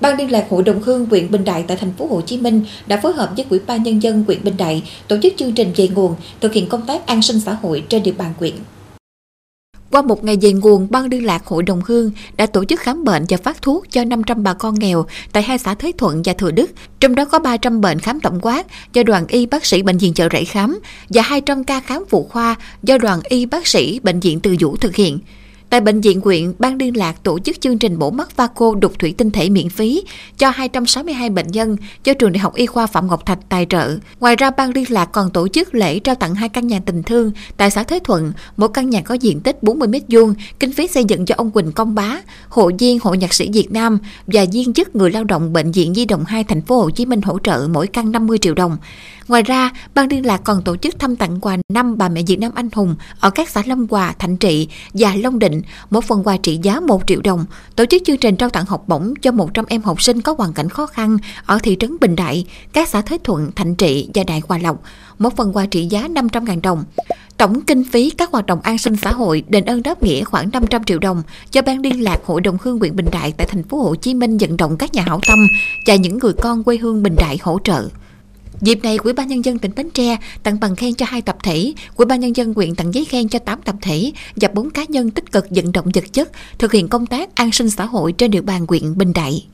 Ban liên lạc Hội đồng hương huyện Bình Đại tại thành phố Hồ Chí Minh đã phối hợp với Ủy ban nhân dân huyện Bình Đại tổ chức chương trình về nguồn thực hiện công tác an sinh xã hội trên địa bàn huyện. Qua một ngày về nguồn, Ban liên lạc Hội đồng Hương đã tổ chức khám bệnh và phát thuốc cho 500 bà con nghèo tại hai xã Thới Thuận và Thừa Đức. Trong đó có 300 bệnh khám tổng quát do đoàn y bác sĩ Bệnh viện chợ rẫy khám và 200 ca khám phụ khoa do đoàn y bác sĩ Bệnh viện Từ Dũ thực hiện. Tại Bệnh viện huyện Ban liên lạc tổ chức chương trình bổ mắt Vaco đục thủy tinh thể miễn phí cho 262 bệnh nhân do Trường Đại học Y khoa Phạm Ngọc Thạch tài trợ. Ngoài ra, Ban liên lạc còn tổ chức lễ trao tặng hai căn nhà tình thương tại xã Thới Thuận, mỗi căn nhà có diện tích 40 m2, kinh phí xây dựng do ông Quỳnh Công Bá, hội viên Hội Nhạc sĩ Việt Nam và viên chức người lao động Bệnh viện Di động 2 thành phố Hồ Chí Minh hỗ trợ mỗi căn 50 triệu đồng. Ngoài ra, Ban liên lạc còn tổ chức thăm tặng quà năm bà mẹ Việt Nam anh hùng ở các xã Lâm Hòa, Thạnh Trị và Long Định, một phần quà trị giá 1 triệu đồng, tổ chức chương trình trao tặng học bổng cho 100 em học sinh có hoàn cảnh khó khăn ở thị trấn Bình Đại, các xã Thới Thuận, Thạnh Trị và Đại Hòa Lộc, một phần quà trị giá 500.000 đồng. Tổng kinh phí các hoạt động an sinh xã hội đền ơn đáp nghĩa khoảng 500 triệu đồng cho ban liên lạc Hội đồng hương huyện Bình Đại tại thành phố Hồ Chí Minh vận động các nhà hảo tâm và những người con quê hương Bình Đại hỗ trợ. Dịp này, Ủy ban nhân dân tỉnh Bến Tre tặng bằng khen cho hai tập thể, Ủy ban nhân dân huyện tặng giấy khen cho 8 tập thể và 4 cá nhân tích cực vận động vật chất thực hiện công tác an sinh xã hội trên địa bàn huyện Bình Đại.